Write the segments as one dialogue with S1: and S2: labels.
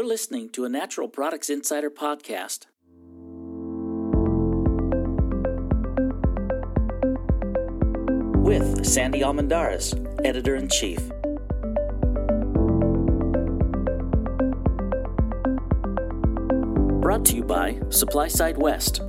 S1: You're listening to a Natural Products Insider podcast. With Sandy Almendarez, Editor in Chief. Brought to you by SupplySide West.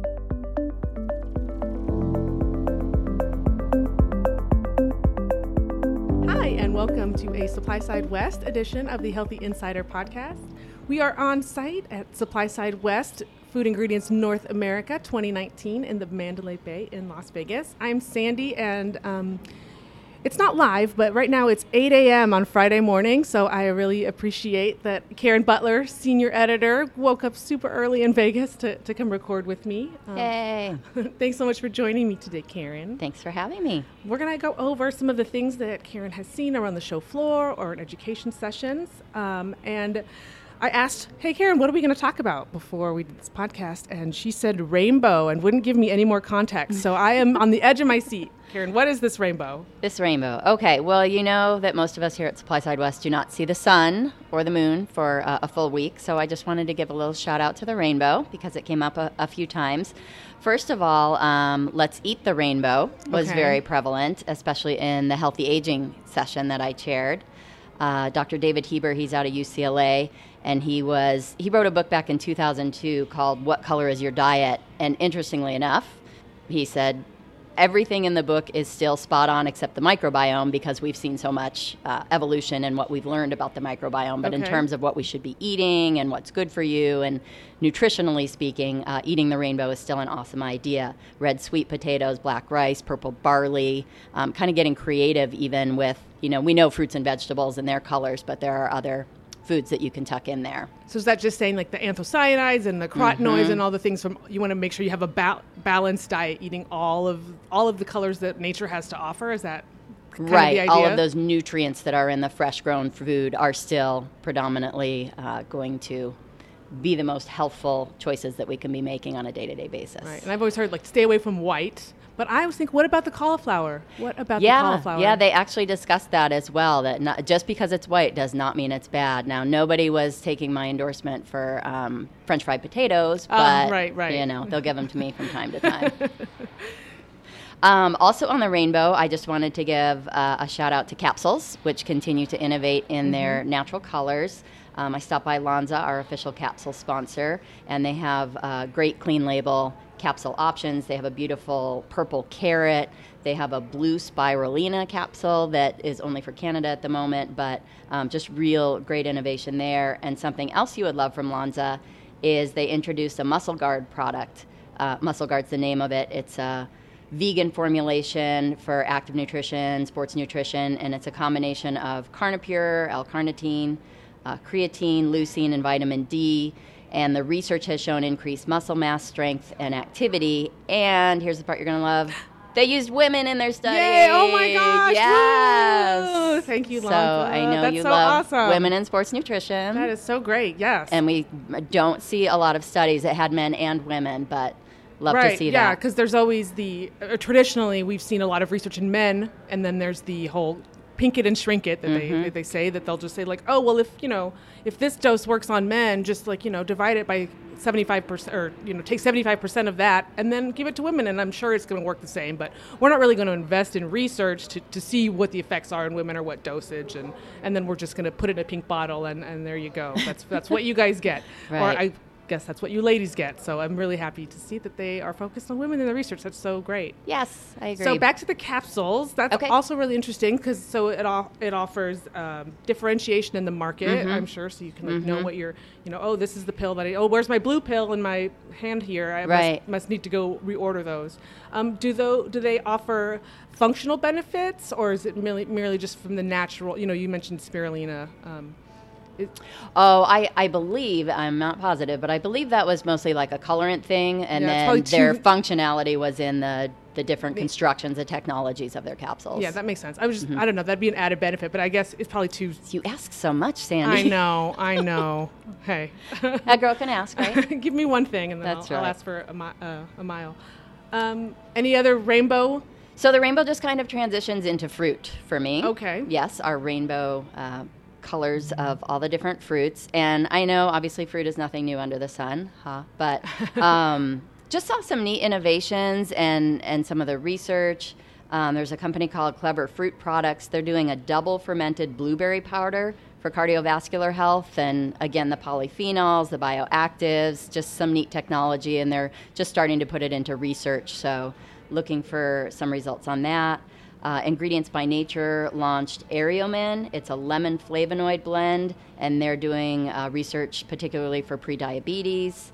S2: Hi, and welcome to a SupplySide West edition of the Healthy Insider podcast. We are on site at SupplySide West Food Ingredients North America 2019 in the Mandalay Bay in Las Vegas. I'm Sandy, and um, it's not live, but right now it's 8 a.m. on Friday morning, so I really appreciate that Karen Butler, senior editor, woke up super early in Vegas to, to come record with me. Um,
S3: Hey,
S2: thanks so much for joining me today, Karen.
S3: thanks for having me.
S2: We're going to go over some of the things that Karen has seen around the show floor or in education sessions. Um, and I asked, hey, Karen, what are we going to talk about before we did this podcast? And she said rainbow and wouldn't give me any more context. So I am on the edge of my seat. Karen, what is this rainbow?
S3: This rainbow. Okay, well, you know that most of us here at SupplySide West do not see the sun or the moon for uh, a full week, so I just wanted to give a little shout out to the rainbow because it came up a, a few times. First of all, um, Let's Eat the Rainbow was
S2: Okay.
S3: very prevalent, especially in the healthy aging session that I chaired. Uh, Dr. David Heber, he's out of UCLA, and he was he wrote a book back in 2002 called "What Color Is Your Diet?" And interestingly enough, he said everything in the book is still spot on except the microbiome because we've seen so much uh, evolution and what we've learned about the microbiome. But in terms of what we should be eating and what's good for you, and nutritionally speaking, uh, eating the rainbow is still an awesome idea. Red sweet potatoes, black rice, purple barley, um, kind of getting creative even with, you know, we know fruits and vegetables and their colors, but there are other foods that you can tuck in there.
S2: So is that just saying like the anthocyanins and the carotenoids and all the things from you want to make sure you have a ba- balanced diet eating all of all of the colors that nature has to offer is that
S3: right all of those nutrients that are in the fresh grown food are still predominantly uh, going to be the most healthful choices that we can be making on a day-to-day basis
S2: Right. And I've always heard like stay away from white, but I was thinking, what about the cauliflower? What about the cauliflower?
S3: yeah, they actually discussed that as well. That not, just because it's white does not mean it's bad. Now, nobody was taking my endorsement for um, French fried potatoes,
S2: Oh,
S3: but
S2: right, right.
S3: you know they'll give them to me from time to time. Um, also on the rainbow, I just wanted to give uh, a shout out to capsules, which continue to innovate in
S2: Mm-hmm.
S3: their natural colors. Um, I stopped by Lonza, our official capsule sponsor, and they have uh, great clean label capsule options. They have a beautiful purple carrot. They have a blue spirulina capsule that is only for Canada at the moment, but um, just real great innovation there. And something else you would love from Lonza is they introduced a Muscle Guard product. Uh, Muscle Guard's the name of it. It's a vegan formulation for active nutrition, sports nutrition, and it's a combination of Carnipure, L-carnitine, uh, creatine, leucine, and vitamin D. And the research has shown increased muscle mass, strength, and activity. And here's the part you're going to love. They used women in their study.
S2: Yay! Oh my gosh!
S3: Yes.
S2: Woo! Thank you,
S3: So I know
S2: That's
S3: you
S2: so
S3: love
S2: awesome.
S3: women in sports nutrition.
S2: That is so great. Yes.
S3: and we don't see a lot of studies that had men and women, but love
S2: right.
S3: to see
S2: yeah,
S3: that.
S2: Yeah, because there's always the uh, traditionally we've seen a lot of research in men, and then there's the whole pink it and shrink it that
S3: Mm-hmm.
S2: they they say that they'll just say like, oh well, if you know if this dose works on men, just like you know divide it by 75% or you know take 75% of that and then give it to women and i'm sure it's going to work the same but we're not really going to invest in research to, to see what the effects are in women or what dosage and and then we're just going to put it in a pink bottle and and there you go that's that's what you guys get or
S3: Right.
S2: i guess that's what you ladies get so i'm really happy to see that they are focused on women in the research that's so great
S3: Yes, I agree.
S2: so back to the capsules. That's
S3: Okay.
S2: also really interesting because so it all it offers um, differentiation in the market.
S3: Mm-hmm.
S2: I'm sure, so you can like know what you're. You know, oh, this is the pill that I. Oh, where's my blue pill in my hand here? I
S3: Right.
S2: must, must need to go reorder those. Um, do though do they offer functional benefits or is it merely merely just from the natural? You know, you mentioned spirulina. Um,
S3: Oh, I, I believe, I'm not positive, but I believe that was mostly like a colorant thing, and
S2: Yeah,
S3: then their functionality was in the, the different constructions and technologies of their capsules.
S2: yeah, that makes sense. I was just
S3: Mm-hmm.
S2: I don't know. That'd be an added benefit, but I guess it's probably too.
S3: you ask so much, Sandy.
S2: I know. I know. hey.
S3: a girl can ask, right?
S2: Give me one thing, and then
S3: That's
S2: I'll, I'll ask for a, mi- uh, a mile. Um, any other rainbow?
S3: so the rainbow just kind of transitions into fruit for me.
S2: Okay.
S3: Yes, our rainbow uh, colors of all the different fruits. And I know, obviously, fruit is nothing new under the sun, huh? But um, just saw some neat innovations and, and some of the research. Um, there's a company called Clever Fruit Products. They're doing a double fermented blueberry powder for cardiovascular health. And again, the polyphenols, the bioactives, just some neat technology. And they're just starting to put it into research. So, looking for some results on that. Uh, Ingredients by Nature launched Eriomin. It's a lemon flavonoid blend, and they're doing uh, research particularly for prediabetes.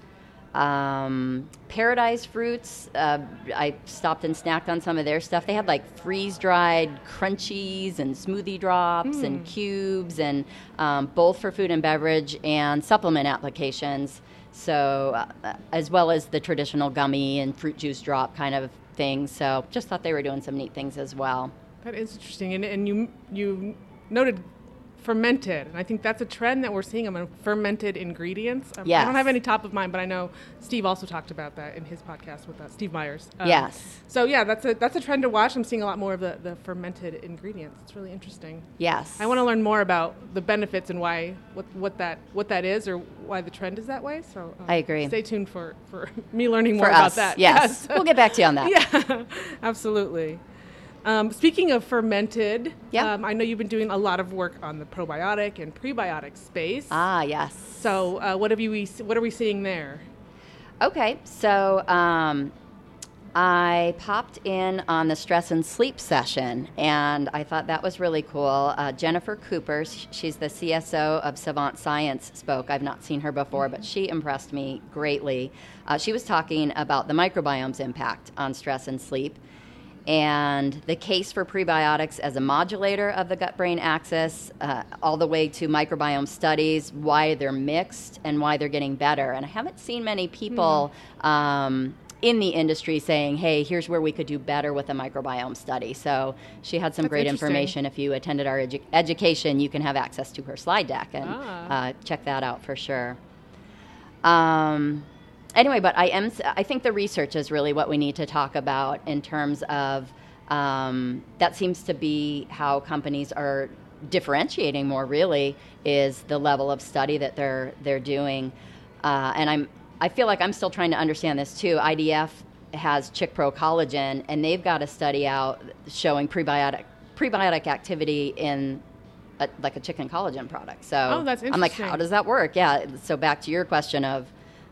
S3: Um, Paradise Fruits, uh, I stopped and snacked on some of their stuff. They had like freeze dried crunchies and smoothie drops mm. and cubes, and um, both for food and beverage and supplement applications. So, uh, as well as the traditional gummy and fruit juice drop kind of things. So just thought they were doing some neat things as well.
S2: That is interesting. And, and you, you noted fermented. And I think that's a trend that we're seeing among fermented ingredients. Um,
S3: yes.
S2: I don't have any top of mind, but I know Steve also talked about that in his podcast with uh, Steve Myers.
S3: Um, yes.
S2: So yeah, that's a that's a trend to watch. I'm seeing a lot more of the, the fermented ingredients. It's really interesting.
S3: Yes.
S2: I want to learn more about the benefits and why what what that what that is or why the trend is that way. So
S3: uh, I agree.
S2: Stay tuned for for me learning more
S3: for
S2: about
S3: us,
S2: that.
S3: Yes. yes. we'll get back to you on that.
S2: Yeah. Absolutely. Um, speaking of fermented,
S3: yeah.
S2: Um, I know you've been doing a lot of work on the probiotic and prebiotic space.
S3: Ah, yes.
S2: So, uh, what have you? What are we seeing there?
S3: Okay, so um, I popped in on the stress and sleep session, and I thought that was really cool. Uh, Jennifer Cooper, she's the CSO of Savant Science, spoke. I've not seen her before, but she impressed me greatly. Uh, she was talking about the microbiome's impact on stress and sleep and the case for prebiotics as a modulator of the gut brain axis, uh, all the way to microbiome studies, why they're mixed and why they're getting better. And I haven't seen many people. Mm. Um, in the industry saying, hey, here's where we could do better with a microbiome study. So she had some
S2: That's
S3: great information. If you attended our edu- education, you can have access to her slide deck and ah. uh, check that out for sure. Um, anyway, but I am. I think the research is really what we need to talk about in terms of um, that seems to be how companies are differentiating more. Really, is the level of study that they're they're doing, uh, and I'm. I feel like I'm still trying to understand this too. IDF has ChikPro Collagen, and they've got a study out showing prebiotic prebiotic activity in a, like a chicken collagen product. So
S2: oh, that's interesting.
S3: I'm like, how does that work? Yeah. So back to your question of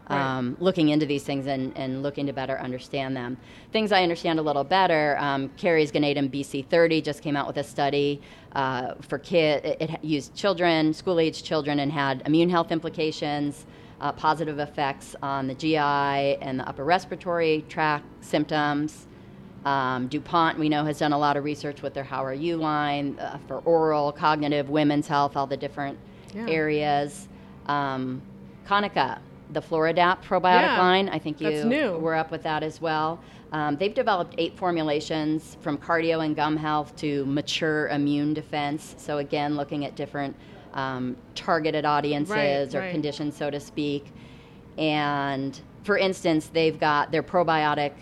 S3: um, right. looking into these things and, and looking to better understand them. Things I understand a little better, um, Kerry's Ganeden BC30 just came out with a study uh, for kids. It, it, used children, school age children, and had immune health implications, uh, positive effects on the GI and the upper respiratory tract symptoms. Um, DuPont, we know, has done a lot of research with their HOWARU line uh, for oral, cognitive, women's health, all the different yeah. areas. Um, Kaneka the Floradapt probiotic
S2: yeah,
S3: line. I think you were up with that as well. Um, they've developed eight formulations from cardio and gum health to mature immune defense. So, again, looking at different um, targeted audiences
S2: right,
S3: or
S2: right.
S3: conditions, so to speak. And for instance, they've got their probiotic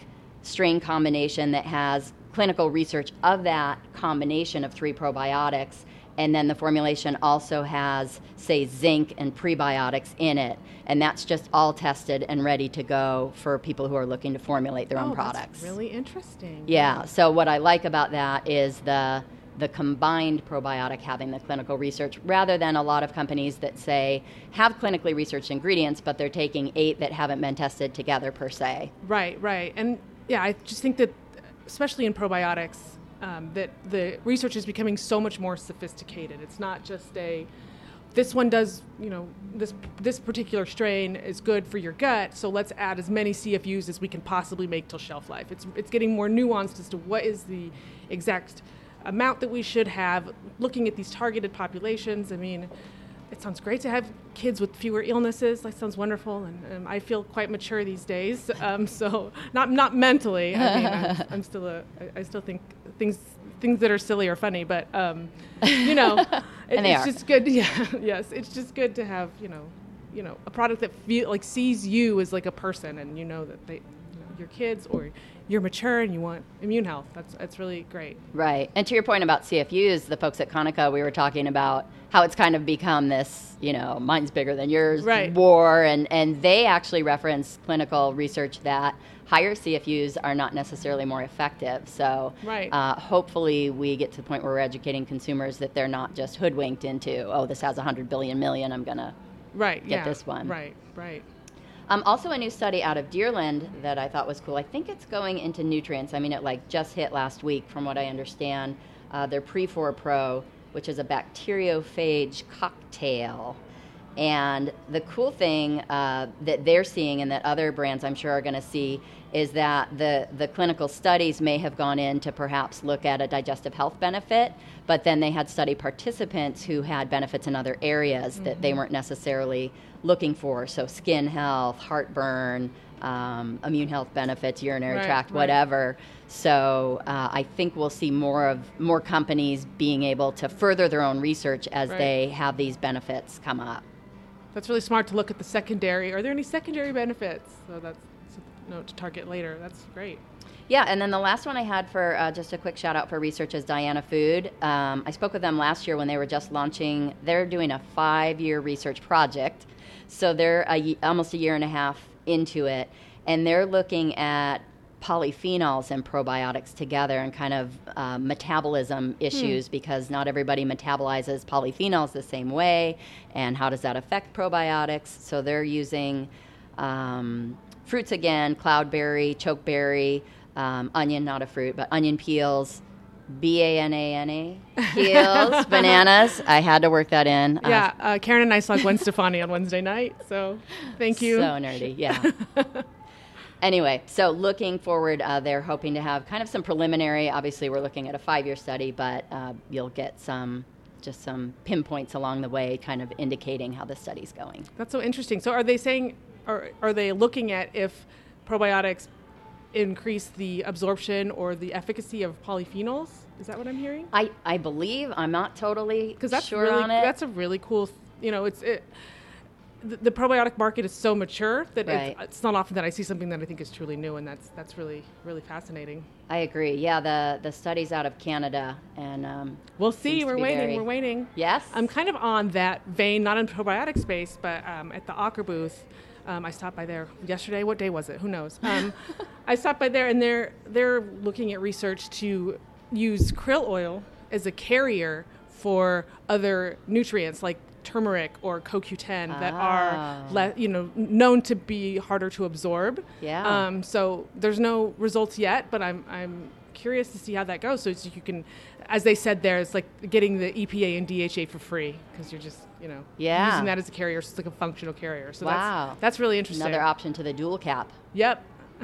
S3: strain combination that has clinical research of that combination of three probiotics and then the formulation also has, say, zinc and prebiotics in it, and that's just all tested and ready to go for people who are looking to formulate their
S2: oh,
S3: own products.
S2: That's really interesting.
S3: Yeah. So what I like about that is the the combined probiotic having the clinical research rather than a lot of companies that say have clinically researched ingredients but they're taking eight that haven't been tested together per se
S2: right right and yeah i just think that especially in probiotics um, that the research is becoming so much more sophisticated. It's not just a this one does, you know, this this particular strain is good for your gut, so let's add as many CFUs as we can possibly make till shelf life. It's it's getting more nuanced as to what is the exact amount that we should have. Looking at these targeted populations, I mean, it sounds great to have kids with fewer illnesses. That sounds wonderful, and um, I feel quite mature these days. Um, so not not mentally. I mean, I'm, I'm still a. I, I still think things things that are silly are funny, but um, you know, it, it's
S3: are.
S2: just good. Yeah, yes, it's just good to have you know, you know, a product that feel like sees you as like a person, and you know that they. Your kids or you're mature and you want immune health. That's that's really great.
S3: Right. And to your point about CFUs, the folks at Kaneka, we were talking about how it's kind of become this, you know, mine's bigger than yours
S2: Right.
S3: war. And, and they actually reference clinical research that higher CFUs are not necessarily more effective. So
S2: Right.
S3: uh, hopefully we get to the point where we're educating consumers that they're not just hoodwinked into, oh, this has 100 billion million, I'm going to.
S2: Right.
S3: Get
S2: yeah.
S3: this one.
S2: Right. Right.
S3: Um, also, a new study out of Deerland that I thought was cool. I think it's going into nutrients. I mean, it like just hit last week, from what I understand. Uh, their PreforPro, which is a bacteriophage cocktail. And the cool thing uh, that they're seeing, and that other brands I'm sure are going to see, is that the, the clinical studies may have gone in to perhaps look at a digestive health benefit, but then they had study participants who had benefits in other areas that they weren't necessarily looking for. So, skin health, heartburn, um, immune health benefits, urinary
S2: Right,
S3: tract,
S2: right.
S3: whatever. So, uh, I think we'll see more of more companies being able to further their own research as
S2: Right.
S3: they have these benefits come up.
S2: That's really smart to look at the secondary. Are there any secondary benefits? So that's a note to target later. That's great.
S3: Yeah, and then the last one I had for uh, just a quick shout out for research is Diana Food. Um, I spoke with them last year when they were just launching. They're doing a five year research project, so they're a, almost a year and a half into it, and they're looking at polyphenols and probiotics together and kind of uh, metabolism issues because not everybody metabolizes polyphenols the same way and how does that affect probiotics so they're using um, fruits again cloudberry chokeberry um, onion not a fruit but onion peels b-a-n-a-n-a peels bananas i had to work that in Uh,
S2: Yeah, uh, Karen and I saw Gwen Stefani on Wednesday night. So thank you.
S3: So nerdy, yeah. anyway, so looking forward, uh, they're hoping to have kind of some preliminary. Obviously, we're looking at a five-year study, but uh, you'll get some just some pinpoints along the way, kind of indicating how the study's going.
S2: That's so interesting. So are they saying, or are they looking at if probiotics increase the absorption or the efficacy of polyphenols? Is that what I'm hearing?
S3: I, I believe I'm not totally
S2: Because that's
S3: sure
S2: really
S3: on it.
S2: that's a really cool. You know, it's it. The, the probiotic market is so mature that
S3: Right.
S2: it's, it's not often that I see something that I think is truly new, and that's that's really really fascinating.
S3: I agree. Yeah, the the studies out of Canada and um,
S2: We'll see. We're waiting.
S3: very-
S2: We're waiting.
S3: yes,
S2: I'm kind of on that vein, not in probiotic space, but um, at the Aker booth. Um, I stopped by there yesterday. What day was it? Who knows? Um, I stopped by there, and they're they're looking at research to use krill oil as a carrier for other nutrients like turmeric or CoQ10 that are
S3: Ah.
S2: le- you know known to be harder to absorb.
S3: Yeah.
S2: Um, so there's no results yet, but I'm I'm curious to see how that goes. So it's- you can, as they said there, it's like getting the EPA and DHA for free because you're just you know
S3: Yeah.
S2: using that as a carrier. So it's like a functional carrier. So
S3: Wow.
S2: that's that's really interesting.
S3: another option to the dual cap.
S2: Yep.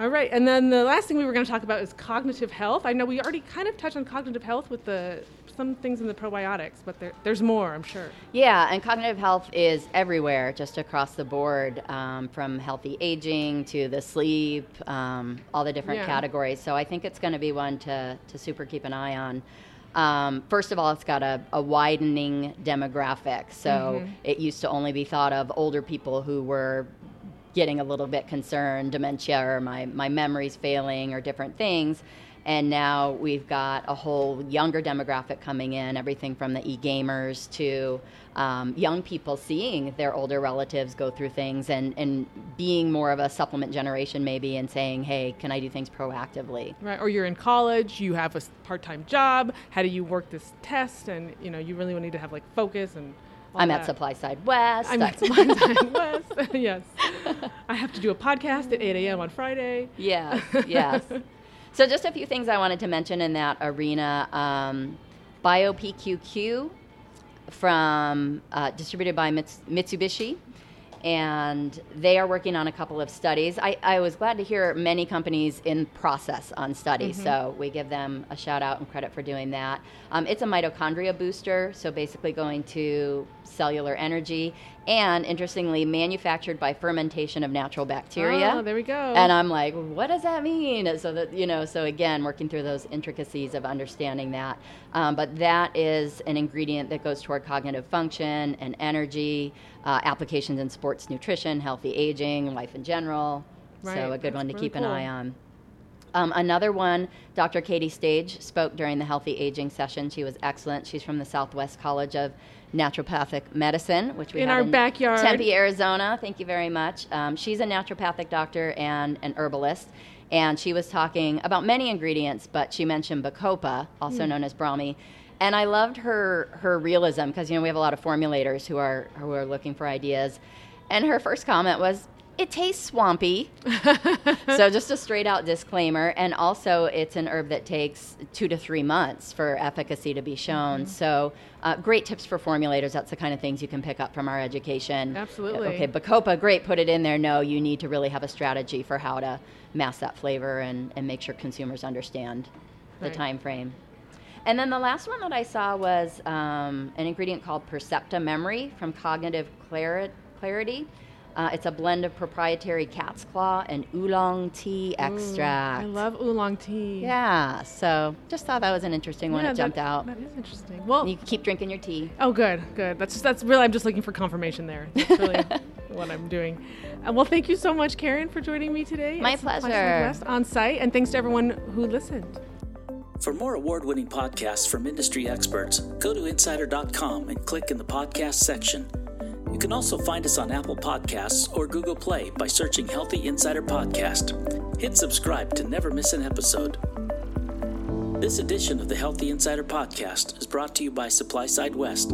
S2: All right, and then the last thing we were going to talk about is cognitive health. I know we already kind of touched on cognitive health with the some things in the probiotics, but there, there's more, I'm sure.
S3: Yeah, and cognitive health is everywhere, just across the board, um, from healthy aging to the sleep, um, all the different
S2: Yeah.
S3: categories. So I think it's going to be one to, to super keep an eye on. Um, first of all, it's got a, a widening demographic. So it used to only be thought of older people who were getting a little bit concerned, dementia or my, my memory's failing or different things. And now we've got a whole younger demographic coming in, everything from the e gamers to um, young people seeing their older relatives go through things and, and being more of a supplement generation, maybe, and saying, hey, can I do things proactively?
S2: Right, or you're in college, you have a part-time job. How do you work this test? And you know, you really need to have like focus and.
S3: I'm at. SupplySide West.
S2: I'm at Supply Side West. yes, I have to do a podcast at 8 a.m. on Friday.
S3: Yes, yes. so just a few things I wanted to mention in that arena. Um, BioPQQ from uh, distributed by Mits- Mitsubishi, and they are working on a couple of studies. I, I was glad to hear many companies in process on studies, so we give them a shout out and credit for doing that. Um, it's a mitochondria booster, so basically going to cellular energy, and interestingly, manufactured by fermentation of natural bacteria.
S2: Oh, there we go.
S3: And I'm like, what does that mean? So that you know, so again, working through those intricacies of understanding that. Um, but that is an ingredient that goes toward cognitive function and energy, uh, applications in sports nutrition, healthy aging, life in general.
S2: Right,
S3: So a good
S2: that's
S3: one to
S2: really
S3: keep an eye on. Um, another one, Dr. Katie Stage spoke during the Healthy Aging session. She was excellent. She's from the Southwest College of Naturopathic Medicine, which we
S2: In
S3: have
S2: our
S3: in
S2: backyard.
S3: Tempe, Arizona. Thank you very much. Um, she's a naturopathic doctor and an herbalist. And she was talking about many ingredients, but she mentioned Bacopa, also
S2: Hmm.
S3: known as Brahmi. And I loved her her realism because you know we have a lot of formulators who are who are looking for ideas. And her first comment was, "It tastes swampy." so just a straight out disclaimer and also it's an herb that takes two to three months for efficacy to be shown
S2: Mm-hmm.
S3: so uh, great tips for formulators that's the kind of things you can pick up from our education
S2: Absolutely.
S3: okay bacopa great put it in there no you need to really have a strategy for how to mask that flavor and, and make sure consumers understand the
S2: Right.
S3: time frame and then the last one that I saw was um, an ingredient called Percepta Memory from Cognitive Clari- Clarity. Uh, it's a blend of proprietary cat's claw and oolong tea extract.
S2: I love oolong tea.
S3: Yeah, so just thought that was an interesting one
S2: Yeah,
S3: that jumped
S2: that-
S3: out.
S2: That is interesting. Well,
S3: And you can keep drinking your tea.
S2: oh, good, good. That's just, that's really. I'm just looking for confirmation there. That's really what I'm doing. Uh, well, thank you so much, Karen, for joining me today.
S3: My
S2: at SupplySide
S3: pleasure.
S2: On site, and thanks to everyone who listened.
S1: For more award winning podcasts from industry experts, go to insider.com and click in the podcast section. You can also find us on Apple Podcasts or Google Play by searching Healthy Insider Podcast. Hit subscribe to never miss an episode. This edition of the Healthy Insider Podcast is brought to you by SupplySide West,